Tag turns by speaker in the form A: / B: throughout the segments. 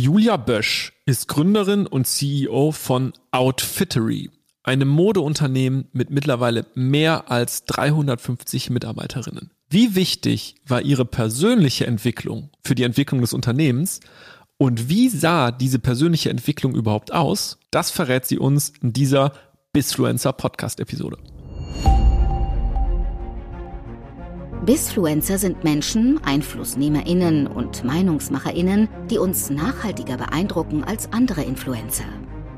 A: Julia Bösch ist Gründerin und CEO von Outfittery, einem Modeunternehmen mit mittlerweile mehr als 350 Mitarbeiterinnen. Wie wichtig war ihre persönliche Entwicklung für die Entwicklung des Unternehmens und wie sah diese persönliche Entwicklung überhaupt aus? Das verrät sie uns in dieser Bisfluencer Podcast Episode.
B: Bisfluencer sind Menschen, EinflussnehmerInnen und MeinungsmacherInnen, die uns nachhaltiger beeindrucken als andere Influencer.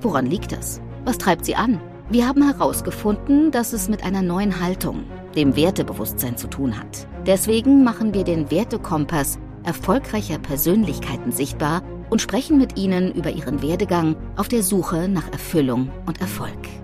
B: Woran liegt das? Was treibt sie an? Wir haben herausgefunden, dass es mit einer neuen Haltung, dem Wertebewusstsein zu tun hat. Deswegen machen wir den Wertekompass erfolgreicher Persönlichkeiten sichtbar und sprechen mit ihnen über ihren Werdegang auf der Suche nach Erfüllung und Erfolg.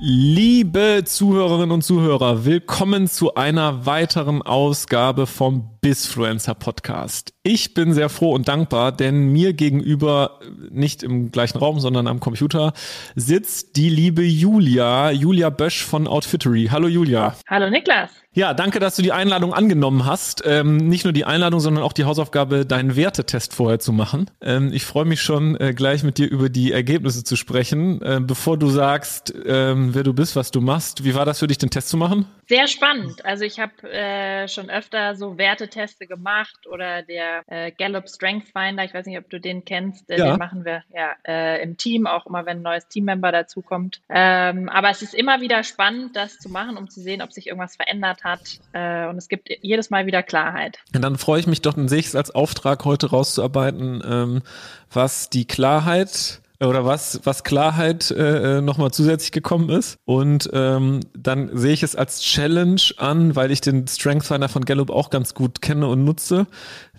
A: Liebe Zuhörerinnen und Zuhörer, willkommen zu einer weiteren Ausgabe vom Bisfluencer Podcast. Ich bin sehr froh und dankbar, denn mir gegenüber, nicht im gleichen Raum, sondern am Computer, sitzt die liebe Julia, Julia Bösch von Outfittery. Hallo Julia.
C: Hallo Niklas.
A: Ja, danke, dass du die Einladung angenommen hast. Ähm, nicht nur die Einladung, sondern auch die Hausaufgabe, deinen Wertetest vorher zu machen. Ähm, ich freue mich schon, äh, gleich mit dir über die Ergebnisse zu sprechen. Äh, bevor du sagst, ähm, wer du bist, was du machst, wie war das für dich, den Test zu machen?
C: Sehr spannend. Also ich habe äh, schon öfter so Werteteste gemacht oder der äh, Gallup Strength Finder, ich weiß nicht, ob du den kennst, äh, ja. den machen wir ja äh, im Team, auch immer wenn ein neues Teammember dazukommt. Ähm, aber es ist immer wieder spannend, das zu machen, um zu sehen, ob sich irgendwas verändert hat. Äh, und es gibt jedes Mal wieder Klarheit.
A: Und dann freue ich mich doch, dann sehe ich es als Auftrag, heute rauszuarbeiten, ähm, was die Klarheit oder was, was Klarheit äh, nochmal zusätzlich gekommen ist. Und ähm, dann sehe ich es als Challenge an, weil ich den Strength Finder von Gallup auch ganz gut kenne und nutze.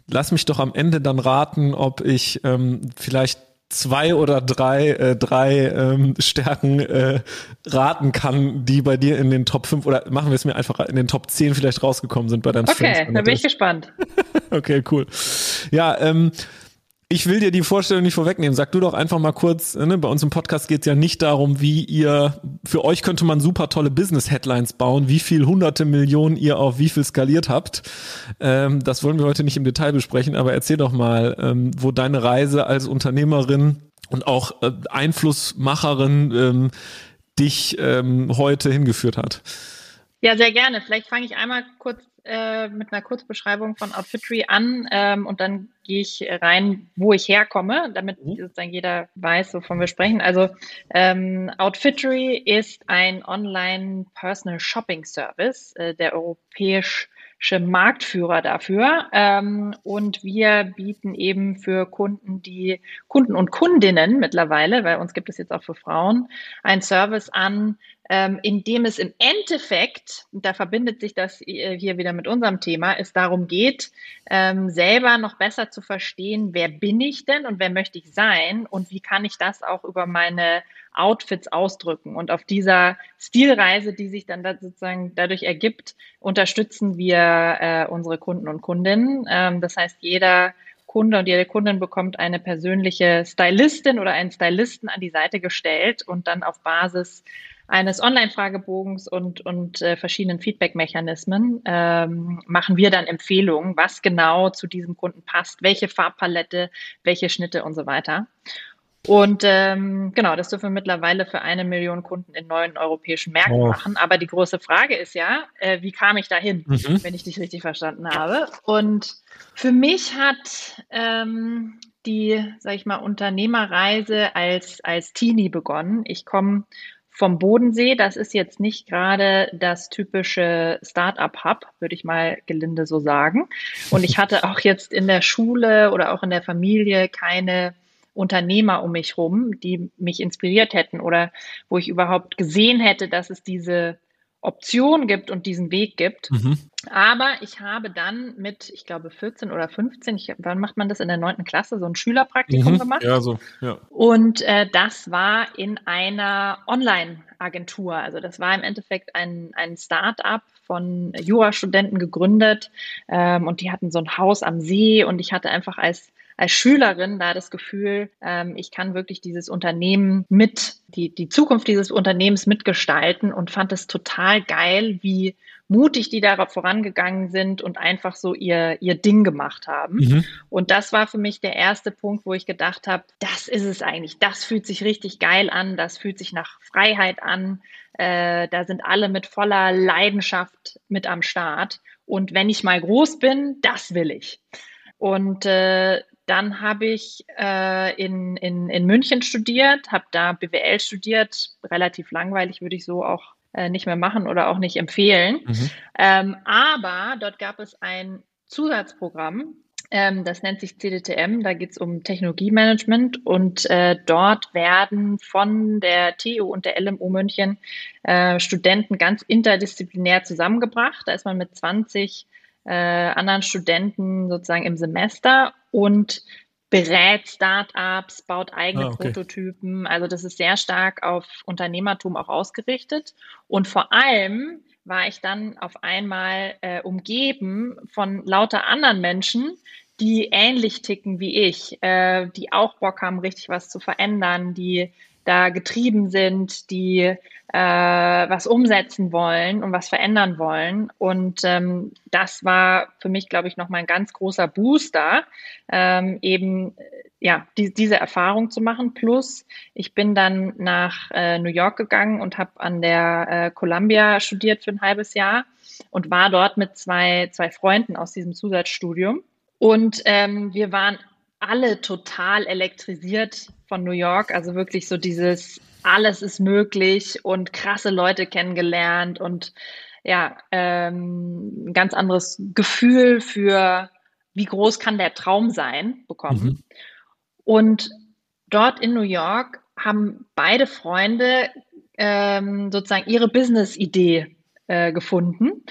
A: Lass mich doch am Ende dann raten, ob ich ähm, vielleicht zwei oder drei, äh, drei ähm, Stärken äh, raten kann, die bei dir in den Top 5 oder machen wir es mir einfach in den Top 10 vielleicht rausgekommen sind bei deinem
C: Okay, da bin ich gespannt.
A: okay, cool. Ja, ähm, ich will dir die Vorstellung nicht vorwegnehmen. Sag du doch einfach mal kurz, ne, bei uns im Podcast geht es ja nicht darum, wie ihr, für euch könnte man super tolle Business-Headlines bauen, wie viel hunderte Millionen ihr auf wie viel skaliert habt. Ähm, das wollen wir heute nicht im Detail besprechen, aber erzähl doch mal, ähm, wo deine Reise als Unternehmerin und auch äh, Einflussmacherin ähm, dich ähm, heute hingeführt hat.
C: Ja, sehr gerne. Vielleicht fange ich einmal kurz äh, mit einer Kurzbeschreibung von Outfittery an ähm, und dann gehe ich rein, wo ich herkomme, damit mhm. sozusagen jeder weiß, wovon wir sprechen. Also ähm, Outfittery ist ein Online Personal Shopping Service, äh, der europäisch Marktführer dafür. Ähm, und wir bieten eben für Kunden, die Kunden und Kundinnen mittlerweile, weil uns gibt es jetzt auch für Frauen, einen Service an, ähm, in dem es im Endeffekt, da verbindet sich das äh, hier wieder mit unserem Thema, es darum geht, ähm, selber noch besser zu verstehen, wer bin ich denn und wer möchte ich sein und wie kann ich das auch über meine Outfits ausdrücken. Und auf dieser Stilreise, die sich dann da sozusagen dadurch ergibt, unterstützen wir äh, unsere Kunden und Kundinnen. Ähm, das heißt, jeder Kunde und jede Kundin bekommt eine persönliche Stylistin oder einen Stylisten an die Seite gestellt und dann auf Basis eines Online-Fragebogens und, und äh, verschiedenen Feedback-Mechanismen ähm, machen wir dann Empfehlungen, was genau zu diesem Kunden passt, welche Farbpalette, welche Schnitte und so weiter. Und ähm, genau, das dürfen wir mittlerweile für eine Million Kunden in neuen europäischen Märkten oh. machen. Aber die große Frage ist ja, äh, wie kam ich dahin, mhm. wenn ich dich richtig verstanden habe? Und für mich hat ähm, die, sag ich mal, Unternehmerreise als, als Teenie begonnen. Ich komme vom Bodensee. Das ist jetzt nicht gerade das typische Startup-Hub, würde ich mal gelinde so sagen. Und ich hatte auch jetzt in der Schule oder auch in der Familie keine Unternehmer um mich rum, die mich inspiriert hätten oder wo ich überhaupt gesehen hätte, dass es diese Option gibt und diesen Weg gibt. Mhm. Aber ich habe dann mit, ich glaube, 14 oder 15, ich, wann macht man das in der neunten Klasse, so ein Schülerpraktikum mhm. gemacht?
A: Ja, so, ja.
C: Und äh, das war in einer Online-Agentur. Also das war im Endeffekt ein, ein Start-up von Jurastudenten gegründet ähm, und die hatten so ein Haus am See und ich hatte einfach als als Schülerin da das Gefühl, ähm, ich kann wirklich dieses Unternehmen mit, die, die Zukunft dieses Unternehmens mitgestalten und fand es total geil, wie mutig die darauf vorangegangen sind und einfach so ihr, ihr Ding gemacht haben. Mhm. Und das war für mich der erste Punkt, wo ich gedacht habe, das ist es eigentlich. Das fühlt sich richtig geil an. Das fühlt sich nach Freiheit an. Äh, da sind alle mit voller Leidenschaft mit am Start. Und wenn ich mal groß bin, das will ich. Und äh, dann habe ich äh, in, in, in München studiert, habe da BWL studiert, relativ langweilig, würde ich so auch äh, nicht mehr machen oder auch nicht empfehlen. Mhm. Ähm, aber dort gab es ein Zusatzprogramm, ähm, das nennt sich CDTM, da geht es um Technologiemanagement und äh, dort werden von der TU und der LMU München äh, Studenten ganz interdisziplinär zusammengebracht. Da ist man mit 20 äh, anderen Studenten sozusagen im Semester und berät Startups, baut eigene ah, okay. Prototypen. Also das ist sehr stark auf Unternehmertum auch ausgerichtet. Und vor allem war ich dann auf einmal äh, umgeben von lauter anderen Menschen, die ähnlich ticken wie ich, äh, die auch Bock haben, richtig was zu verändern, die da getrieben sind, die äh, was umsetzen wollen und was verändern wollen. Und ähm, das war für mich, glaube ich, nochmal ein ganz großer Booster, ähm, eben ja, die, diese Erfahrung zu machen. Plus, ich bin dann nach äh, New York gegangen und habe an der äh, Columbia studiert für ein halbes Jahr und war dort mit zwei, zwei Freunden aus diesem Zusatzstudium. Und ähm, wir waren alle total elektrisiert von New York. Also wirklich so dieses, alles ist möglich und krasse Leute kennengelernt und ja, ähm, ein ganz anderes Gefühl für, wie groß kann der Traum sein, bekommen. Mhm. Und dort in New York haben beide Freunde ähm, sozusagen ihre Business-Idee äh, gefunden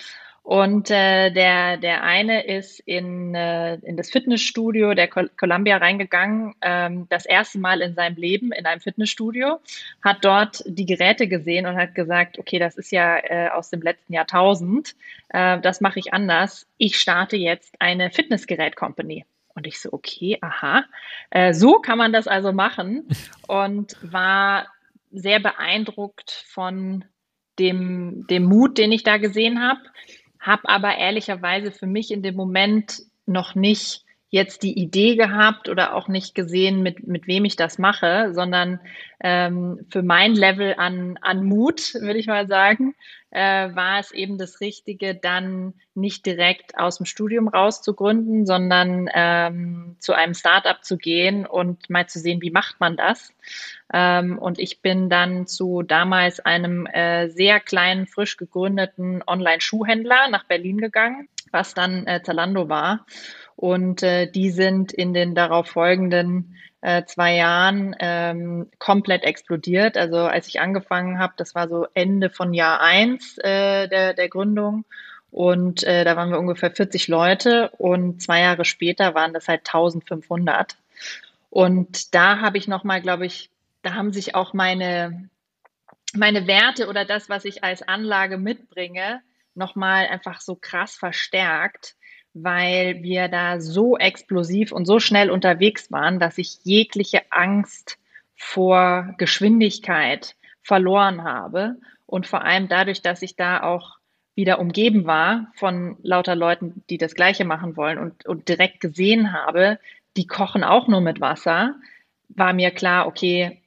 C: und äh, der, der eine ist in, äh, in das Fitnessstudio der Columbia reingegangen, ähm, das erste Mal in seinem Leben in einem Fitnessstudio, hat dort die Geräte gesehen und hat gesagt, okay, das ist ja äh, aus dem letzten Jahrtausend, äh, das mache ich anders. Ich starte jetzt eine Fitnessgerät-Company. Und ich so, okay, aha, äh, so kann man das also machen und war sehr beeindruckt von dem, dem Mut, den ich da gesehen habe habe aber ehrlicherweise für mich in dem Moment noch nicht jetzt die Idee gehabt oder auch nicht gesehen, mit, mit wem ich das mache, sondern ähm, für mein Level an, an Mut, würde ich mal sagen, äh, war es eben das Richtige, dann nicht direkt aus dem Studium raus zu gründen, sondern ähm, zu einem Startup zu gehen und mal zu sehen, wie macht man das. Ähm, und ich bin dann zu damals einem äh, sehr kleinen, frisch gegründeten Online-Schuhhändler nach Berlin gegangen, was dann äh, Zalando war. Und äh, die sind in den darauf folgenden äh, zwei Jahren ähm, komplett explodiert. Also als ich angefangen habe, das war so Ende von Jahr eins äh, der, der Gründung. Und äh, da waren wir ungefähr 40 Leute und zwei Jahre später waren das halt 1500. Und da habe ich nochmal, glaube ich, da haben sich auch meine, meine Werte oder das, was ich als Anlage mitbringe, nochmal einfach so krass verstärkt weil wir da so explosiv und so schnell unterwegs waren, dass ich jegliche Angst vor Geschwindigkeit verloren habe. Und vor allem dadurch, dass ich da auch wieder umgeben war von lauter Leuten, die das Gleiche machen wollen und, und direkt gesehen habe, die kochen auch nur mit Wasser, war mir klar, okay,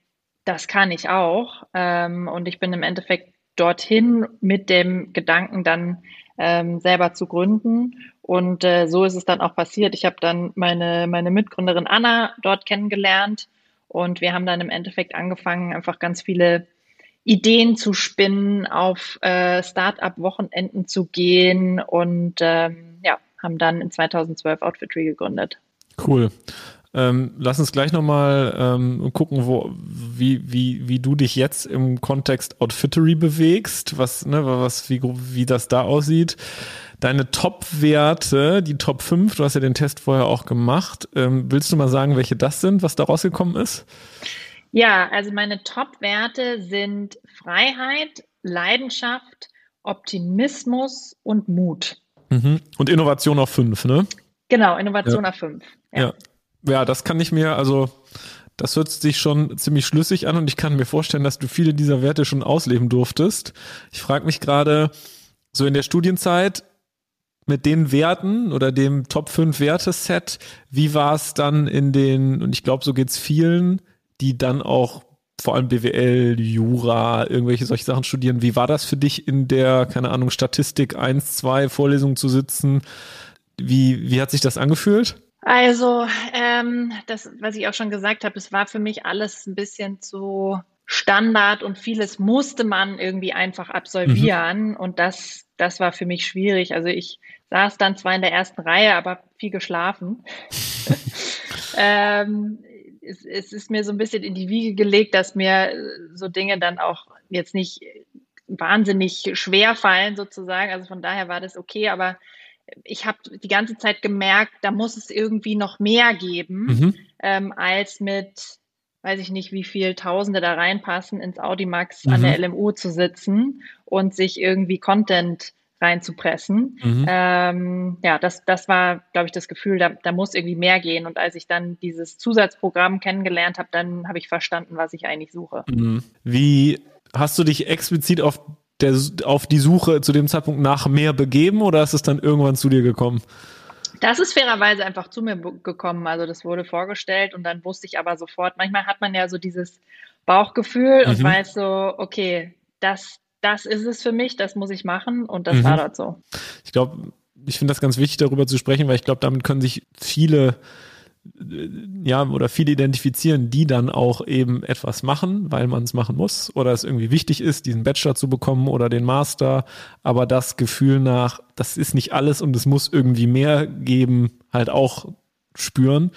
C: das kann ich auch. Ähm, und ich bin im Endeffekt dorthin mit dem Gedanken, dann ähm, selber zu gründen. Und äh, so ist es dann auch passiert. Ich habe dann meine, meine Mitgründerin Anna dort kennengelernt und wir haben dann im Endeffekt angefangen, einfach ganz viele Ideen zu spinnen, auf äh, Startup-Wochenenden zu gehen und ähm, ja, haben dann in 2012 Outfitry gegründet.
A: Cool. Ähm, lass uns gleich nochmal ähm, gucken, wo, wie, wie, wie du dich jetzt im Kontext Outfittery bewegst, was, ne, was, wie, wie das da aussieht. Deine Top-Werte, die Top 5, du hast ja den Test vorher auch gemacht. Ähm, willst du mal sagen, welche das sind, was da rausgekommen ist?
C: Ja, also meine Top-Werte sind Freiheit, Leidenschaft, Optimismus und Mut.
A: Mhm. Und Innovation auf 5, ne?
C: Genau, Innovation ja. auf 5.
A: Ja. ja. Ja, das kann ich mir, also das hört sich schon ziemlich schlüssig an und ich kann mir vorstellen, dass du viele dieser Werte schon ausleben durftest. Ich frage mich gerade, so in der Studienzeit, mit den Werten oder dem Top 5 Werteset, wie war es dann in den, und ich glaube, so geht's vielen, die dann auch vor allem BWL, Jura, irgendwelche solche Sachen studieren. Wie war das für dich in der, keine Ahnung, Statistik 1, 2 Vorlesung zu sitzen? Wie, wie hat sich das angefühlt?
C: Also, ähm, das, was ich auch schon gesagt habe, es war für mich alles ein bisschen zu Standard und vieles musste man irgendwie einfach absolvieren. Mhm. Und das, das war für mich schwierig. Also ich saß dann zwar in der ersten Reihe, aber viel geschlafen. ähm, es, es ist mir so ein bisschen in die Wiege gelegt, dass mir so Dinge dann auch jetzt nicht wahnsinnig schwer fallen sozusagen. Also von daher war das okay, aber ich habe die ganze Zeit gemerkt, da muss es irgendwie noch mehr geben, mhm. ähm, als mit, weiß ich nicht, wie viel Tausende da reinpassen, ins Audimax mhm. an der LMU zu sitzen und sich irgendwie Content reinzupressen. Mhm. Ähm, ja, das, das war, glaube ich, das Gefühl, da, da muss irgendwie mehr gehen. Und als ich dann dieses Zusatzprogramm kennengelernt habe, dann habe ich verstanden, was ich eigentlich suche.
A: Mhm. Wie hast du dich explizit auf der, auf die Suche zu dem Zeitpunkt nach mehr begeben oder ist es dann irgendwann zu dir gekommen?
C: Das ist fairerweise einfach zu mir gekommen. Also das wurde vorgestellt und dann wusste ich aber sofort, manchmal hat man ja so dieses Bauchgefühl mhm. und weiß so, okay, das, das ist es für mich, das muss ich machen und das mhm. war dort so.
A: Ich glaube, ich finde das ganz wichtig, darüber zu sprechen, weil ich glaube, damit können sich viele ja, oder viele identifizieren, die dann auch eben etwas machen, weil man es machen muss oder es irgendwie wichtig ist, diesen Bachelor zu bekommen oder den Master, aber das Gefühl nach, das ist nicht alles und es muss irgendwie mehr geben, halt auch spüren.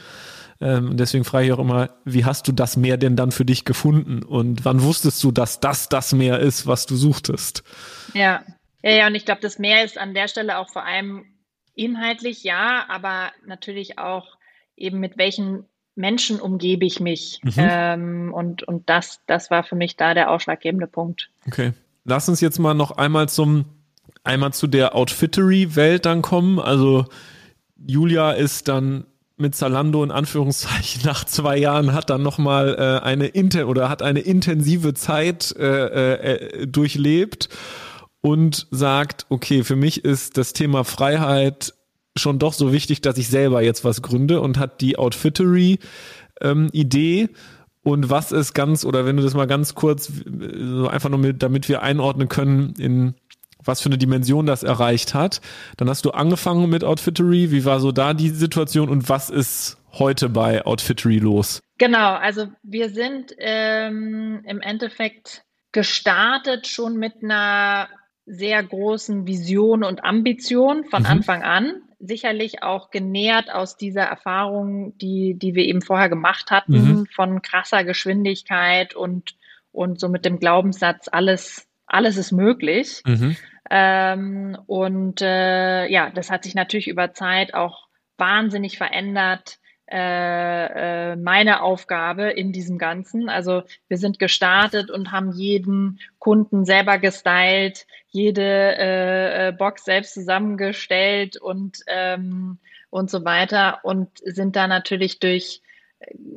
A: Ähm, deswegen frage ich auch immer, wie hast du das mehr denn dann für dich gefunden und wann wusstest du, dass das das mehr ist, was du suchtest?
C: Ja, ja, ja, und ich glaube, das mehr ist an der Stelle auch vor allem inhaltlich ja, aber natürlich auch eben mit welchen Menschen umgebe ich mich. Mhm. Ähm, und und das, das war für mich da der ausschlaggebende Punkt.
A: Okay. Lass uns jetzt mal noch einmal zum, einmal zu der Outfittery-Welt dann kommen. Also Julia ist dann mit Zalando in Anführungszeichen nach zwei Jahren hat dann nochmal äh, eine inter oder hat eine intensive Zeit äh, äh, durchlebt und sagt, okay, für mich ist das Thema Freiheit schon doch so wichtig, dass ich selber jetzt was gründe und hat die Outfittery ähm, und was ist ganz, oder wenn du das mal ganz kurz, so einfach nur mit, damit wir einordnen können, in was für eine Dimension das erreicht hat. Dann hast du angefangen mit Outfittery. Wie war so da die Situation und was ist heute bei Outfittery los?
C: Genau, also wir sind ähm, im Endeffekt gestartet schon mit einer sehr großen Vision und Ambition von mhm. Anfang an sicherlich auch genährt aus dieser Erfahrung, die, die wir eben vorher gemacht hatten, mhm. von krasser Geschwindigkeit und, und so mit dem Glaubenssatz, alles, alles ist möglich. Mhm. Ähm, und äh, ja, das hat sich natürlich über Zeit auch wahnsinnig verändert. Äh, äh, meine Aufgabe in diesem Ganzen. Also wir sind gestartet und haben jeden Kunden selber gestylt, jede äh, äh, Box selbst zusammengestellt und, ähm, und so weiter und sind da natürlich durch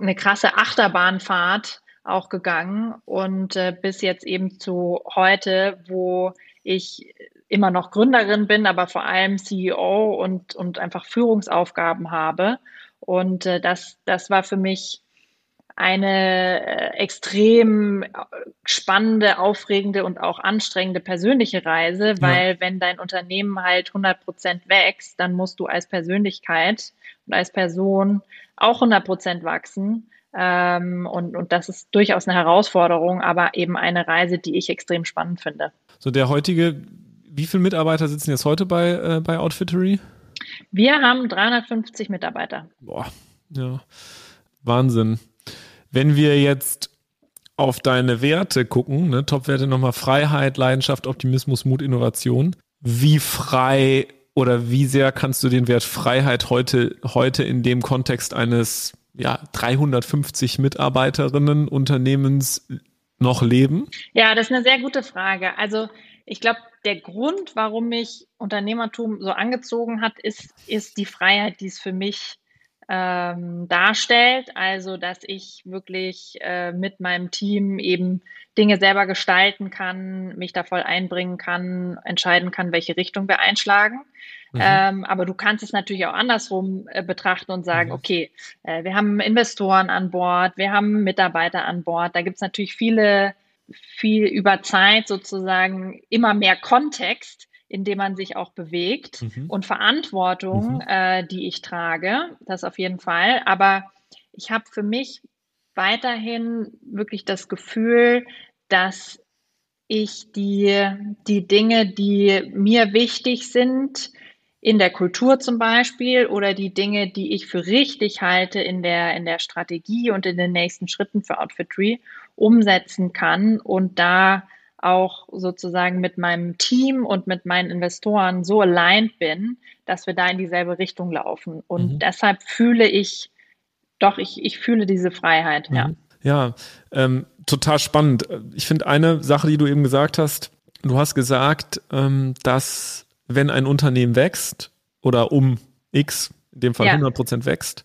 C: eine krasse Achterbahnfahrt auch gegangen und äh, bis jetzt eben zu heute, wo ich immer noch Gründerin bin, aber vor allem CEO und, und einfach Führungsaufgaben habe und äh, das, das war für mich eine äh, extrem spannende, aufregende und auch anstrengende persönliche Reise, weil ja. wenn dein Unternehmen halt 100 Prozent wächst, dann musst du als Persönlichkeit und als Person auch 100 Prozent wachsen. Ähm, und, und das ist durchaus eine Herausforderung, aber eben eine Reise, die ich extrem spannend finde.
A: So der heutige, wie viele Mitarbeiter sitzen jetzt heute bei, äh, bei Outfittery?
C: Wir haben 350 Mitarbeiter.
A: Boah, ja. Wahnsinn. Wenn wir jetzt auf deine Werte gucken, ne, Top-Werte nochmal Freiheit, Leidenschaft, Optimismus, Mut, Innovation. Wie frei oder wie sehr kannst du den Wert Freiheit heute, heute in dem Kontext eines ja, 350 Mitarbeiterinnen Unternehmens noch leben?
C: Ja, das ist eine sehr gute Frage. Also ich glaube, der Grund, warum mich Unternehmertum so angezogen hat, ist, ist die Freiheit, die es für mich ähm, darstellt. Also, dass ich wirklich äh, mit meinem Team eben Dinge selber gestalten kann, mich da voll einbringen kann, entscheiden kann, welche Richtung wir einschlagen. Mhm. Ähm, aber du kannst es natürlich auch andersrum äh, betrachten und sagen, mhm. okay, äh, wir haben Investoren an Bord, wir haben Mitarbeiter an Bord. Da gibt es natürlich viele, viel über Zeit sozusagen immer mehr Kontext, in dem man sich auch bewegt mhm. und Verantwortung, mhm. äh, die ich trage, das auf jeden Fall. Aber ich habe für mich weiterhin wirklich das Gefühl, dass ich die, die Dinge, die mir wichtig sind, in der Kultur zum Beispiel oder die Dinge, die ich für richtig halte in der, in der Strategie und in den nächsten Schritten für Outfitry umsetzen kann und da auch sozusagen mit meinem Team und mit meinen Investoren so aligned bin, dass wir da in dieselbe Richtung laufen. Und mhm. deshalb fühle ich, doch, ich, ich fühle diese Freiheit,
A: mhm. ja. Ja, ähm, total spannend. Ich finde eine Sache, die du eben gesagt hast, du hast gesagt, ähm, dass wenn ein Unternehmen wächst oder um X, in dem Fall ja. 100 Prozent wächst,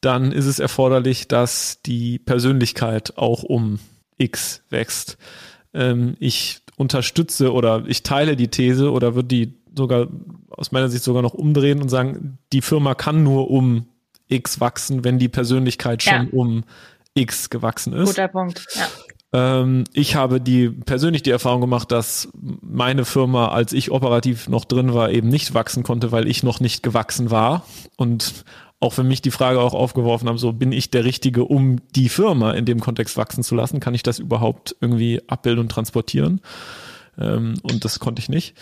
A: dann ist es erforderlich, dass die Persönlichkeit auch um X wächst. Ähm, ich unterstütze oder ich teile die These oder würde die sogar aus meiner Sicht sogar noch umdrehen und sagen, die Firma kann nur um X wachsen, wenn die Persönlichkeit schon ja. um X gewachsen ist.
C: Guter Punkt, ja.
A: Ähm, ich habe die persönlich die Erfahrung gemacht, dass meine Firma, als ich operativ noch drin war, eben nicht wachsen konnte, weil ich noch nicht gewachsen war. Und auch für mich die Frage auch aufgeworfen haben, so bin ich der Richtige, um die Firma in dem Kontext wachsen zu lassen? Kann ich das überhaupt irgendwie abbilden und transportieren? Ähm, und das konnte ich nicht.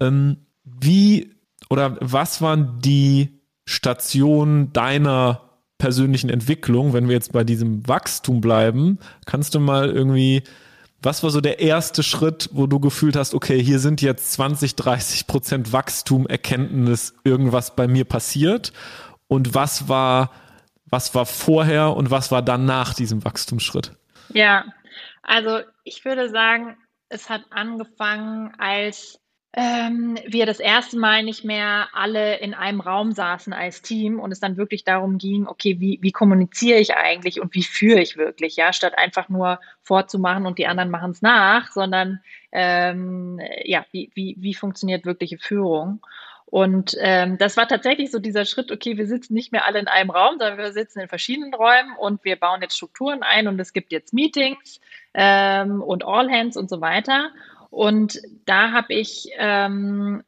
A: Ähm, wie oder was waren die Stationen deiner persönlichen Entwicklung, wenn wir jetzt bei diesem Wachstum bleiben, kannst du mal irgendwie, was war so der erste Schritt, wo du gefühlt hast, okay, hier sind jetzt 20, 30 Prozent Wachstum, Erkenntnis, irgendwas bei mir passiert? Und was war, was war vorher und was war dann nach diesem Wachstumsschritt?
C: Ja, also ich würde sagen, es hat angefangen, als ähm, wir das erste Mal nicht mehr alle in einem Raum saßen als Team und es dann wirklich darum ging, okay, wie, wie kommuniziere ich eigentlich und wie führe ich wirklich, ja, statt einfach nur vorzumachen und die anderen machen es nach, sondern ähm, ja, wie, wie, wie funktioniert wirkliche Führung? Und ähm, das war tatsächlich so dieser Schritt, okay, wir sitzen nicht mehr alle in einem Raum, sondern wir sitzen in verschiedenen Räumen und wir bauen jetzt Strukturen ein und es gibt jetzt Meetings ähm, und All Hands und so weiter. Und da habe ich ähm,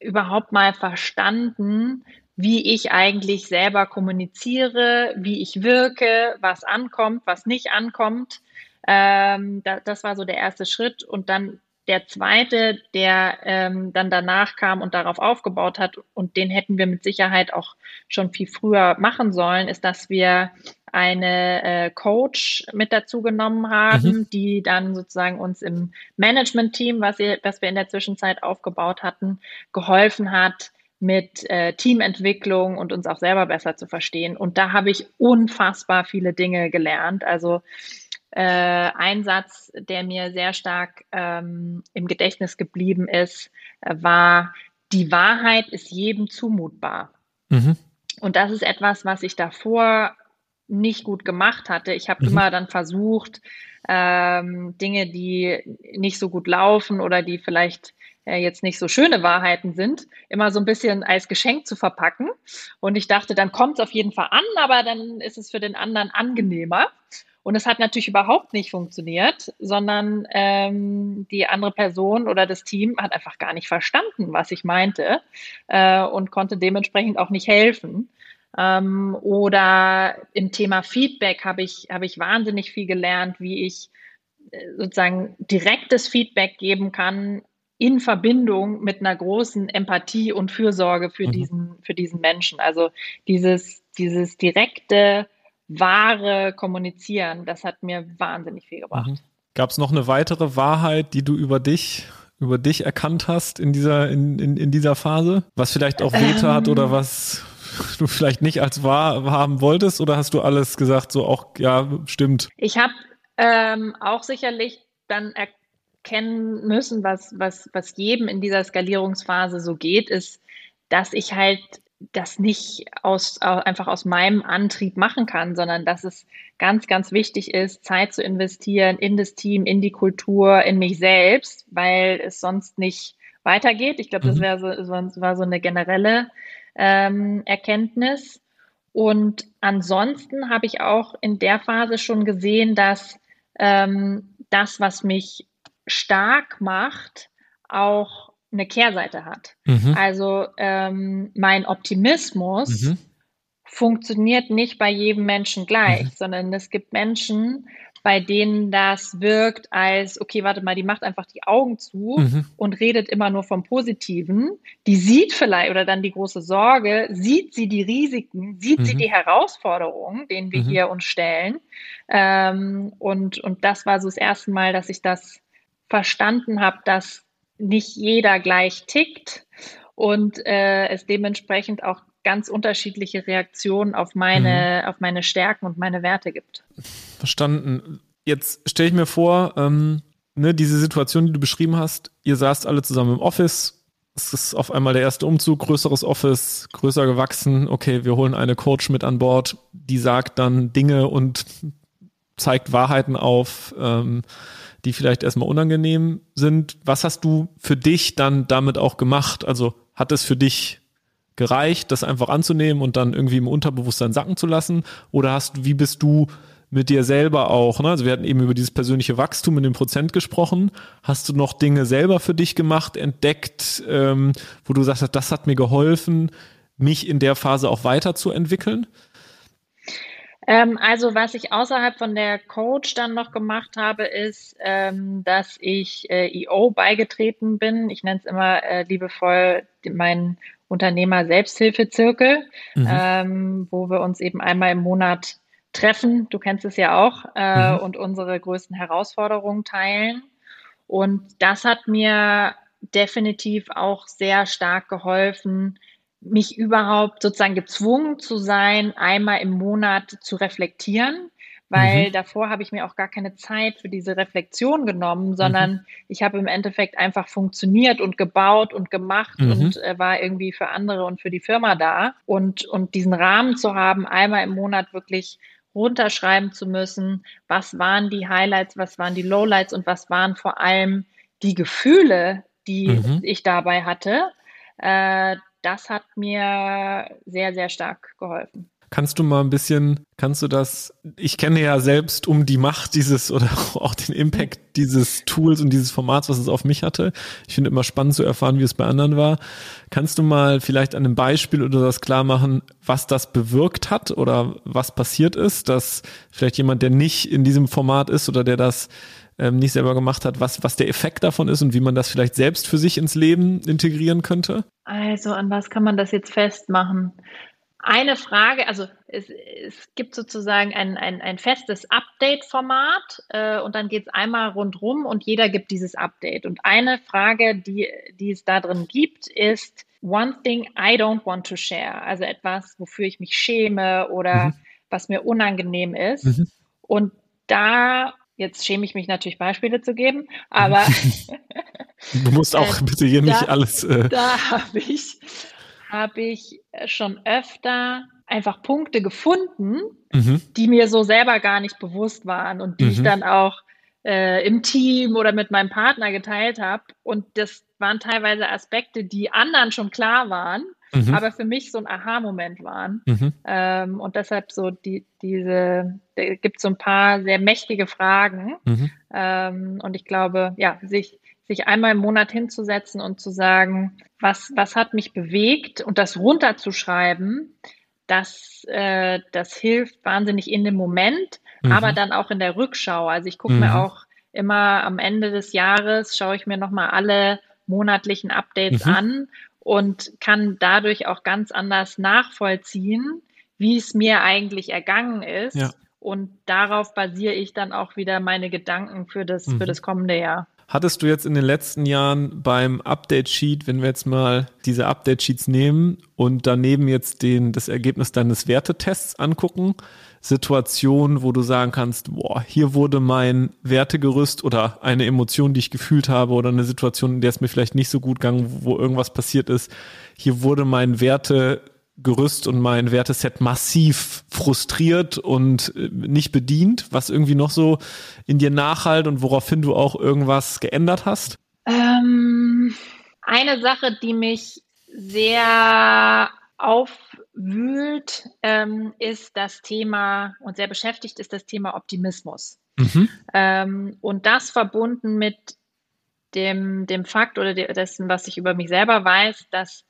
C: überhaupt mal verstanden, wie ich eigentlich selber kommuniziere, wie ich wirke, was ankommt, was nicht ankommt. Ähm, da, das war so der erste Schritt. Und dann der zweite, der ähm, dann danach kam und darauf aufgebaut hat, und den hätten wir mit Sicherheit auch schon viel früher machen sollen, ist, dass wir eine äh, Coach mit dazu genommen haben, mhm. die dann sozusagen uns im Management-Team, was, was wir in der Zwischenzeit aufgebaut hatten, geholfen hat, mit äh, Teamentwicklung und uns auch selber besser zu verstehen. Und da habe ich unfassbar viele Dinge gelernt. Also äh, ein Satz, der mir sehr stark ähm, im Gedächtnis geblieben ist, äh, war, die Wahrheit ist jedem zumutbar. Mhm. Und das ist etwas, was ich davor nicht gut gemacht hatte. Ich habe mhm. immer dann versucht, ähm, Dinge, die nicht so gut laufen oder die vielleicht äh, jetzt nicht so schöne Wahrheiten sind, immer so ein bisschen als Geschenk zu verpacken. Und ich dachte, dann kommt es auf jeden Fall an, aber dann ist es für den anderen angenehmer. Und es hat natürlich überhaupt nicht funktioniert, sondern ähm, die andere Person oder das Team hat einfach gar nicht verstanden, was ich meinte äh, und konnte dementsprechend auch nicht helfen. Ähm, oder im Thema Feedback habe ich, habe ich wahnsinnig viel gelernt, wie ich äh, sozusagen direktes Feedback geben kann in Verbindung mit einer großen Empathie und Fürsorge für mhm. diesen, für diesen Menschen. Also dieses, dieses direkte, wahre Kommunizieren, das hat mir wahnsinnig viel gebracht. Mhm.
A: Gab es noch eine weitere Wahrheit, die du über dich über dich erkannt hast in dieser, in, in, in dieser Phase? Was vielleicht auch wehtat ähm, oder was du vielleicht nicht als wahr haben wolltest? Oder hast du alles gesagt, so auch, ja, stimmt?
C: Ich habe ähm, auch sicherlich dann erkennen müssen, was, was, was jedem in dieser Skalierungsphase so geht, ist, dass ich halt das nicht aus, einfach aus meinem Antrieb machen kann, sondern dass es ganz, ganz wichtig ist, Zeit zu investieren in das Team, in die Kultur, in mich selbst, weil es sonst nicht weitergeht. Ich glaube, das mhm. wäre so, war so eine generelle ähm, Erkenntnis. Und ansonsten habe ich auch in der Phase schon gesehen, dass ähm, das, was mich stark macht, auch eine Kehrseite hat. Mhm. Also ähm, mein Optimismus mhm. funktioniert nicht bei jedem Menschen gleich, mhm. sondern es gibt Menschen, bei denen das wirkt als, okay, warte mal, die macht einfach die Augen zu mhm. und redet immer nur vom Positiven. Die sieht vielleicht, oder dann die große Sorge, sieht sie die Risiken, sieht mhm. sie die Herausforderungen, denen wir mhm. hier uns stellen. Ähm, und, und das war so das erste Mal, dass ich das verstanden habe, dass nicht jeder gleich tickt und äh, es dementsprechend auch ganz unterschiedliche Reaktionen auf meine, mhm. auf meine Stärken und meine Werte gibt.
A: Verstanden. Jetzt stelle ich mir vor, ähm, ne, diese Situation, die du beschrieben hast, ihr saßt alle zusammen im Office, es ist auf einmal der erste Umzug, größeres Office, größer gewachsen, okay, wir holen eine Coach mit an Bord, die sagt dann Dinge und zeigt Wahrheiten auf, ähm, die vielleicht erstmal unangenehm sind. Was hast du für dich dann damit auch gemacht? Also hat es für dich gereicht, das einfach anzunehmen und dann irgendwie im Unterbewusstsein sacken zu lassen? Oder hast wie bist du mit dir selber auch, ne? Also wir hatten eben über dieses persönliche Wachstum in dem Prozent gesprochen. Hast du noch Dinge selber für dich gemacht, entdeckt, ähm, wo du sagst, das hat mir geholfen, mich in der Phase auch weiterzuentwickeln?
C: Ähm, also was ich außerhalb von der Coach dann noch gemacht habe, ist, ähm, dass ich äh, EO beigetreten bin. Ich nenne es immer äh, liebevoll meinen Unternehmer Selbsthilfezirkel, mhm. ähm, wo wir uns eben einmal im Monat treffen. Du kennst es ja auch äh, mhm. und unsere größten Herausforderungen teilen. Und das hat mir definitiv auch sehr stark geholfen, mich überhaupt sozusagen gezwungen zu sein, einmal im Monat zu reflektieren, weil mhm. davor habe ich mir auch gar keine Zeit für diese Reflexion genommen, sondern mhm. ich habe im Endeffekt einfach funktioniert und gebaut und gemacht mhm. und äh, war irgendwie für andere und für die Firma da. Und, und diesen Rahmen zu haben, einmal im Monat wirklich runterschreiben zu müssen, was waren die Highlights, was waren die Lowlights und was waren vor allem die Gefühle, die mhm. ich dabei hatte. Äh, das hat mir sehr, sehr stark geholfen.
A: Kannst du mal ein bisschen, kannst du das, ich kenne ja selbst um die Macht dieses oder auch den Impact dieses Tools und dieses Formats, was es auf mich hatte. Ich finde immer spannend zu erfahren, wie es bei anderen war. Kannst du mal vielleicht an einem Beispiel oder das klar machen, was das bewirkt hat oder was passiert ist, dass vielleicht jemand, der nicht in diesem Format ist oder der das ähm, nicht selber gemacht hat, was, was der Effekt davon ist und wie man das vielleicht selbst für sich ins Leben integrieren könnte?
C: Also an was kann man das jetzt festmachen? Eine Frage, also es, es gibt sozusagen ein, ein, ein festes Update-Format äh, und dann geht es einmal rundrum und jeder gibt dieses Update. Und eine Frage, die, die es da drin gibt, ist One thing I don't want to share. Also etwas, wofür ich mich schäme oder mhm. was mir unangenehm ist. Mhm. Und da Jetzt schäme ich mich natürlich Beispiele zu geben, aber
A: du musst auch äh, bitte hier da, nicht alles.
C: Äh da habe ich, hab ich schon öfter einfach Punkte gefunden, mhm. die mir so selber gar nicht bewusst waren und die mhm. ich dann auch äh, im Team oder mit meinem Partner geteilt habe. Und das waren teilweise Aspekte, die anderen schon klar waren mhm. aber für mich so ein Aha-Moment waren. Mhm. Ähm, und deshalb so die, diese, da gibt so ein paar sehr mächtige Fragen. Mhm. Ähm, und ich glaube, ja, sich, sich einmal im Monat hinzusetzen und zu sagen, was, was hat mich bewegt und das runterzuschreiben, das, äh, das hilft wahnsinnig in dem Moment, mhm. aber dann auch in der Rückschau. Also ich gucke mir mhm. auch immer am Ende des Jahres, schaue ich mir nochmal alle monatlichen Updates mhm. an und kann dadurch auch ganz anders nachvollziehen, wie es mir eigentlich ergangen ist. Ja. Und darauf basiere ich dann auch wieder meine Gedanken für das, mhm. für das kommende Jahr.
A: Hattest du jetzt in den letzten Jahren beim Update-Sheet, wenn wir jetzt mal diese Update-Sheets nehmen und daneben jetzt den, das Ergebnis deines Wertetests angucken, Situation, wo du sagen kannst, boah, hier wurde mein Wertegerüst oder eine Emotion, die ich gefühlt habe oder eine Situation, in der es mir vielleicht nicht so gut ging, wo irgendwas passiert ist, hier wurde mein Werte Gerüst und mein Werteset massiv frustriert und äh, nicht bedient, was irgendwie noch so in dir nachhalt und woraufhin du auch irgendwas geändert hast?
C: Ähm, eine Sache, die mich sehr aufwühlt, ähm, ist das Thema und sehr beschäftigt ist das Thema Optimismus. Mhm. Ähm, und das verbunden mit dem, dem Fakt oder dessen, was ich über mich selber weiß, dass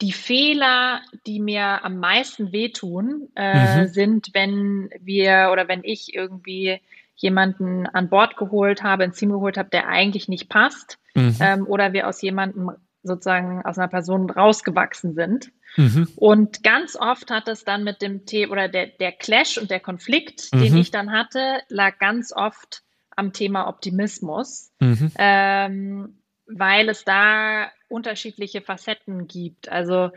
C: die Fehler, die mir am meisten wehtun, äh, mhm. sind, wenn wir oder wenn ich irgendwie jemanden an Bord geholt habe, ins Team geholt habe, der eigentlich nicht passt, mhm. ähm, oder wir aus jemandem sozusagen aus einer Person rausgewachsen sind. Mhm. Und ganz oft hat es dann mit dem Thema oder der, der Clash und der Konflikt, den mhm. ich dann hatte, lag ganz oft am Thema Optimismus. Mhm. Ähm, weil es da unterschiedliche Facetten gibt. Also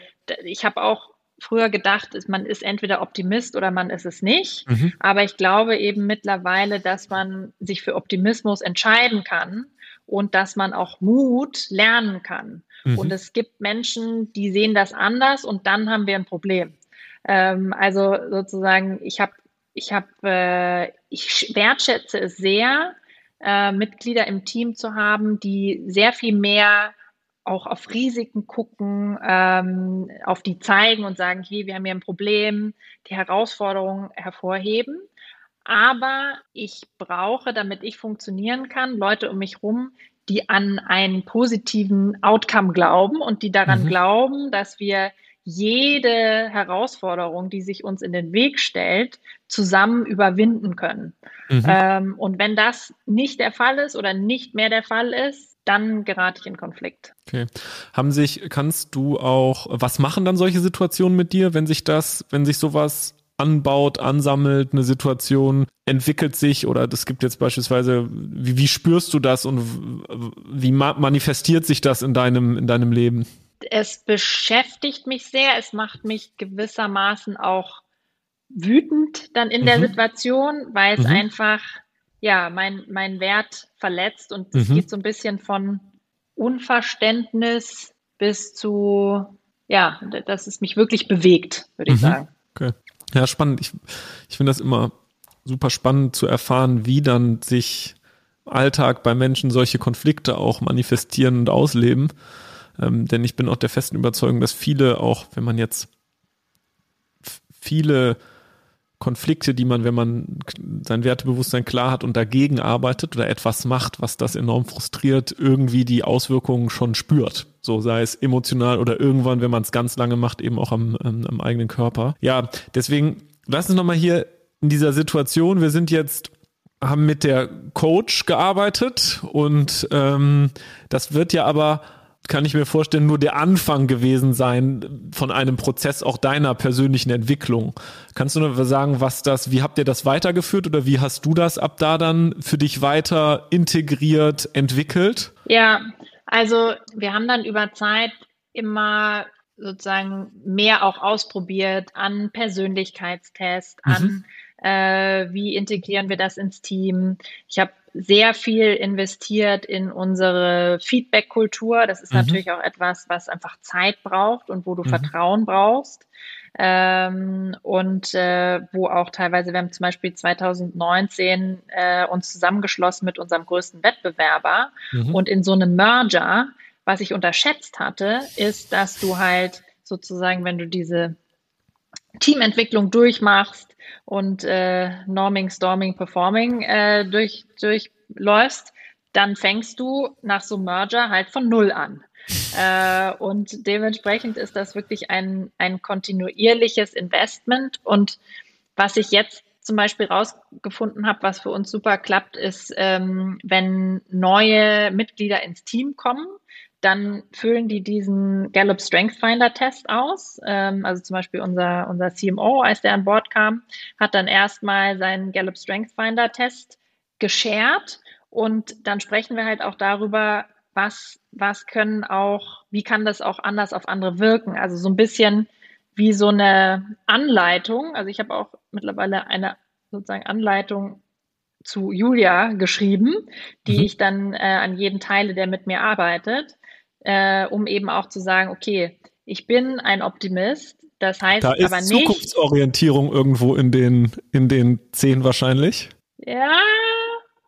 C: ich habe auch früher gedacht, man ist entweder Optimist oder man ist es nicht. Mhm. Aber ich glaube eben mittlerweile, dass man sich für Optimismus entscheiden kann und dass man auch Mut lernen kann. Mhm. Und es gibt Menschen, die sehen das anders und dann haben wir ein Problem. Ähm, also sozusagen, ich habe, ich habe, äh, ich wertschätze es sehr, äh, Mitglieder im Team zu haben, die sehr viel mehr auch auf Risiken gucken, ähm, auf die zeigen und sagen, hey, wir haben hier ein Problem, die Herausforderungen hervorheben. Aber ich brauche, damit ich funktionieren kann, Leute um mich herum, die an einen positiven Outcome glauben und die daran mhm. glauben, dass wir jede Herausforderung, die sich uns in den Weg stellt, zusammen überwinden können. Mhm. Ähm, und wenn das nicht der Fall ist oder nicht mehr der Fall ist, dann gerate ich in Konflikt.
A: Okay. Haben sich, kannst du auch, was machen dann solche Situationen mit dir, wenn sich das, wenn sich sowas anbaut, ansammelt, eine Situation entwickelt sich oder das gibt jetzt beispielsweise, wie, wie spürst du das und wie manifestiert sich das in deinem, in deinem Leben?
C: es beschäftigt mich sehr. Es macht mich gewissermaßen auch wütend dann in mhm. der Situation, weil es mhm. einfach ja mein, mein Wert verletzt und es mhm. geht so ein bisschen von Unverständnis bis zu ja, dass es mich wirklich bewegt, würde ich mhm. sagen.
A: Okay. Ja, spannend. Ich, ich finde das immer super spannend zu erfahren, wie dann sich Alltag bei Menschen solche Konflikte auch manifestieren und ausleben. Ähm, denn ich bin auch der festen Überzeugung, dass viele auch, wenn man jetzt viele Konflikte, die man, wenn man sein Wertebewusstsein klar hat und dagegen arbeitet oder etwas macht, was das enorm frustriert, irgendwie die Auswirkungen schon spürt. So sei es emotional oder irgendwann, wenn man es ganz lange macht, eben auch am, am, am eigenen Körper. Ja, deswegen lass uns nochmal hier in dieser Situation. Wir sind jetzt haben mit der Coach gearbeitet und ähm, das wird ja aber kann ich mir vorstellen, nur der Anfang gewesen sein von einem Prozess auch deiner persönlichen Entwicklung. Kannst du nur sagen, was das, wie habt ihr das weitergeführt oder wie hast du das ab da dann für dich weiter integriert, entwickelt?
C: Ja, also wir haben dann über Zeit immer sozusagen mehr auch ausprobiert an Persönlichkeitstest, mhm. an äh, wie integrieren wir das ins Team. Ich habe sehr viel investiert in unsere Feedback-Kultur. Das ist mhm. natürlich auch etwas, was einfach Zeit braucht und wo du mhm. Vertrauen brauchst. Ähm, und äh, wo auch teilweise, wir haben zum Beispiel 2019 äh, uns zusammengeschlossen mit unserem größten Wettbewerber mhm. und in so einem Merger, was ich unterschätzt hatte, ist, dass du halt sozusagen, wenn du diese Teamentwicklung durchmachst und äh, Norming, Storming, Performing äh, durch, durchläufst, dann fängst du nach so einem Merger halt von Null an. Äh, und dementsprechend ist das wirklich ein, ein kontinuierliches Investment. Und was ich jetzt zum Beispiel rausgefunden habe, was für uns super klappt, ist, ähm, wenn neue Mitglieder ins Team kommen, dann füllen die diesen Gallup Strength Finder Test aus. Ähm, also zum Beispiel unser, unser CMO, als der an Bord kam, hat dann erstmal seinen Gallup Strength Finder Test geshared und dann sprechen wir halt auch darüber, was, was können auch, wie kann das auch anders auf andere wirken? Also so ein bisschen wie so eine Anleitung. Also ich habe auch mittlerweile eine sozusagen Anleitung zu Julia geschrieben, die mhm. ich dann äh, an jeden teile, der mit mir arbeitet äh, um eben auch zu sagen, okay, ich bin ein Optimist, Das heißt
A: da ist
C: aber nicht.
A: Zukunftsorientierung irgendwo in den, in den zehn wahrscheinlich.
C: Ja,